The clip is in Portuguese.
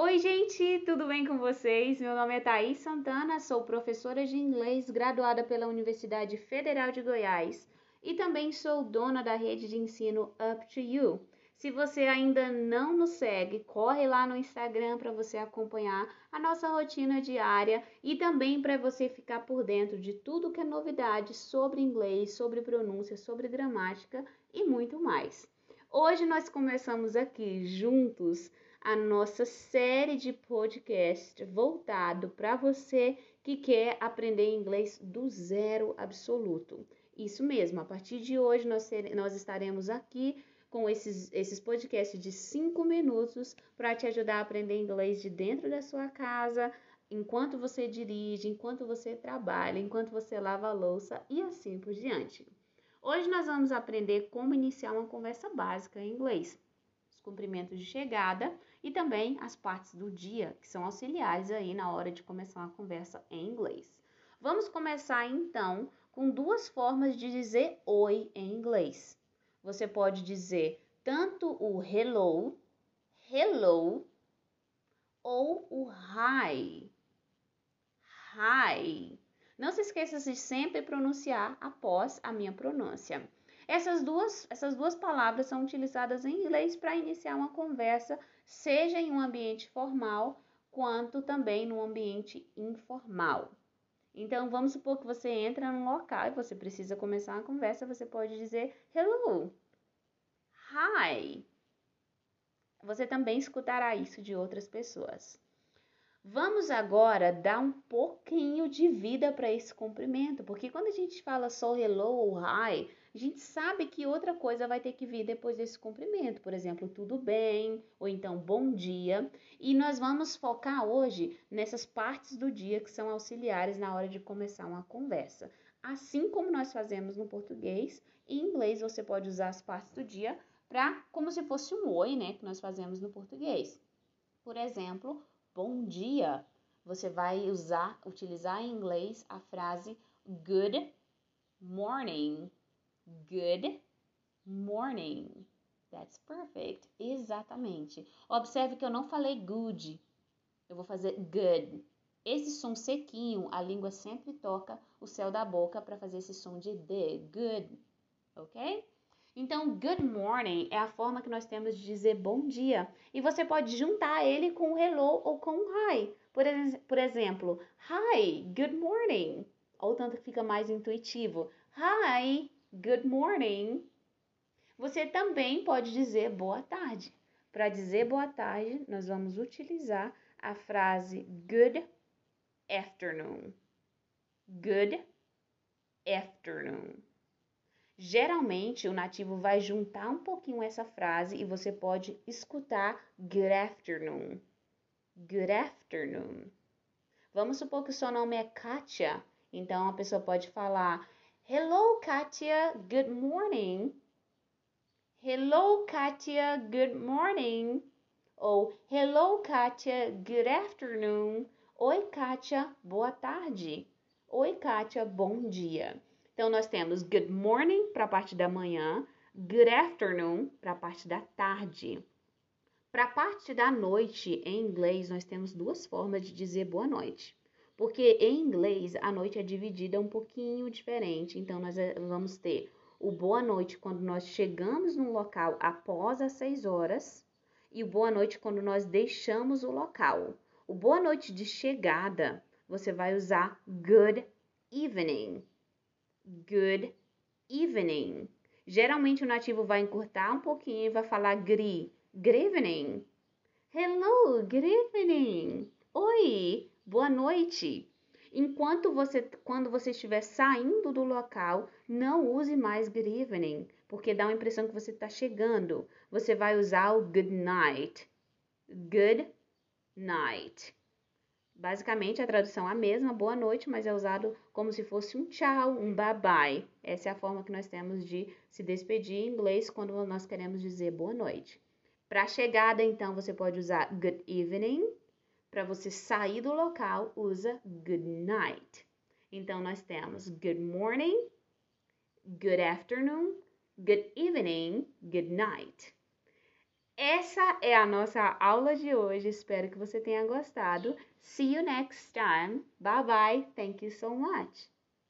Oi, gente, tudo bem com vocês? Meu nome é Thaís Santana, sou professora de inglês graduada pela Universidade Federal de Goiás e também sou dona da rede de ensino Up to You. Se você ainda não nos segue, corre lá no Instagram para você acompanhar a nossa rotina diária e também para você ficar por dentro de tudo que é novidade sobre inglês, sobre pronúncia, sobre gramática e muito mais. Hoje nós começamos aqui juntos a nossa série de podcast voltado para você que quer aprender inglês do zero absoluto. Isso mesmo, a partir de hoje nós, nós estaremos aqui com esses, esses podcasts de 5 minutos para te ajudar a aprender inglês de dentro da sua casa, enquanto você dirige, enquanto você trabalha, enquanto você lava a louça e assim por diante. Hoje nós vamos aprender como iniciar uma conversa básica em inglês, os cumprimentos de chegada e também as partes do dia que são auxiliares aí na hora de começar uma conversa em inglês. Vamos começar então com duas formas de dizer oi em inglês. Você pode dizer tanto o hello, hello, ou o hi, hi. Não se esqueça de sempre pronunciar após a minha pronúncia. Essas duas, essas duas palavras são utilizadas em inglês para iniciar uma conversa, seja em um ambiente formal, quanto também no ambiente informal. Então, vamos supor que você entra num local e você precisa começar uma conversa, você pode dizer hello, hi. Você também escutará isso de outras pessoas. Vamos agora dar um pouquinho de vida para esse cumprimento, porque quando a gente fala só hello ou hi, a gente sabe que outra coisa vai ter que vir depois desse cumprimento, por exemplo, tudo bem, ou então bom dia. E nós vamos focar hoje nessas partes do dia que são auxiliares na hora de começar uma conversa. Assim como nós fazemos no português, em inglês você pode usar as partes do dia para como se fosse um oi, né, que nós fazemos no português. Por exemplo, bom dia, você vai usar, utilizar em inglês a frase good morning. Good morning. That's perfect. Exatamente. Observe que eu não falei good. Eu vou fazer good. Esse som sequinho, a língua sempre toca o céu da boca para fazer esse som de D. Good. Ok? Então, good morning é a forma que nós temos de dizer bom dia. E você pode juntar ele com hello ou com hi. Por, por exemplo, hi, good morning. Ou tanto que fica mais intuitivo. Hi, good morning. Você também pode dizer boa tarde. Para dizer boa tarde, nós vamos utilizar a frase good afternoon. Good afternoon. Geralmente, o nativo vai juntar um pouquinho essa frase e você pode escutar good afternoon. Good afternoon. Vamos supor que o seu nome é Katia, então a pessoa pode falar Hello, Katia, good morning. Hello, Katia, good morning. Ou Hello, Katia, good afternoon. Oi, Katia, boa tarde. Oi, Katia, bom dia. Então, nós temos good morning para a parte da manhã, good afternoon para a parte da tarde. Para a parte da noite, em inglês, nós temos duas formas de dizer boa noite. Porque em inglês, a noite é dividida um pouquinho diferente. Então, nós eh, vamos ter o boa noite quando nós chegamos no local após as 6 horas e o boa noite quando nós deixamos o local. O boa noite de chegada, você vai usar good evening good evening. Geralmente o nativo vai encurtar um pouquinho e vai falar gri, good evening. Hello, good evening. Oi, boa noite. Enquanto você, quando você estiver saindo do local, não use mais good evening, porque dá a impressão que você está chegando. Você vai usar o good night. Good night. Basicamente, a tradução é a mesma, boa noite, mas é usado como se fosse um tchau, um bye bye. Essa é a forma que nós temos de se despedir em inglês quando nós queremos dizer boa noite. Para chegada, então, você pode usar good evening. Para você sair do local, usa good night. Então, nós temos good morning, good afternoon, good evening, good night. Essa é a nossa aula de hoje. Espero que você tenha gostado. See you next time. Bye bye. Thank you so much.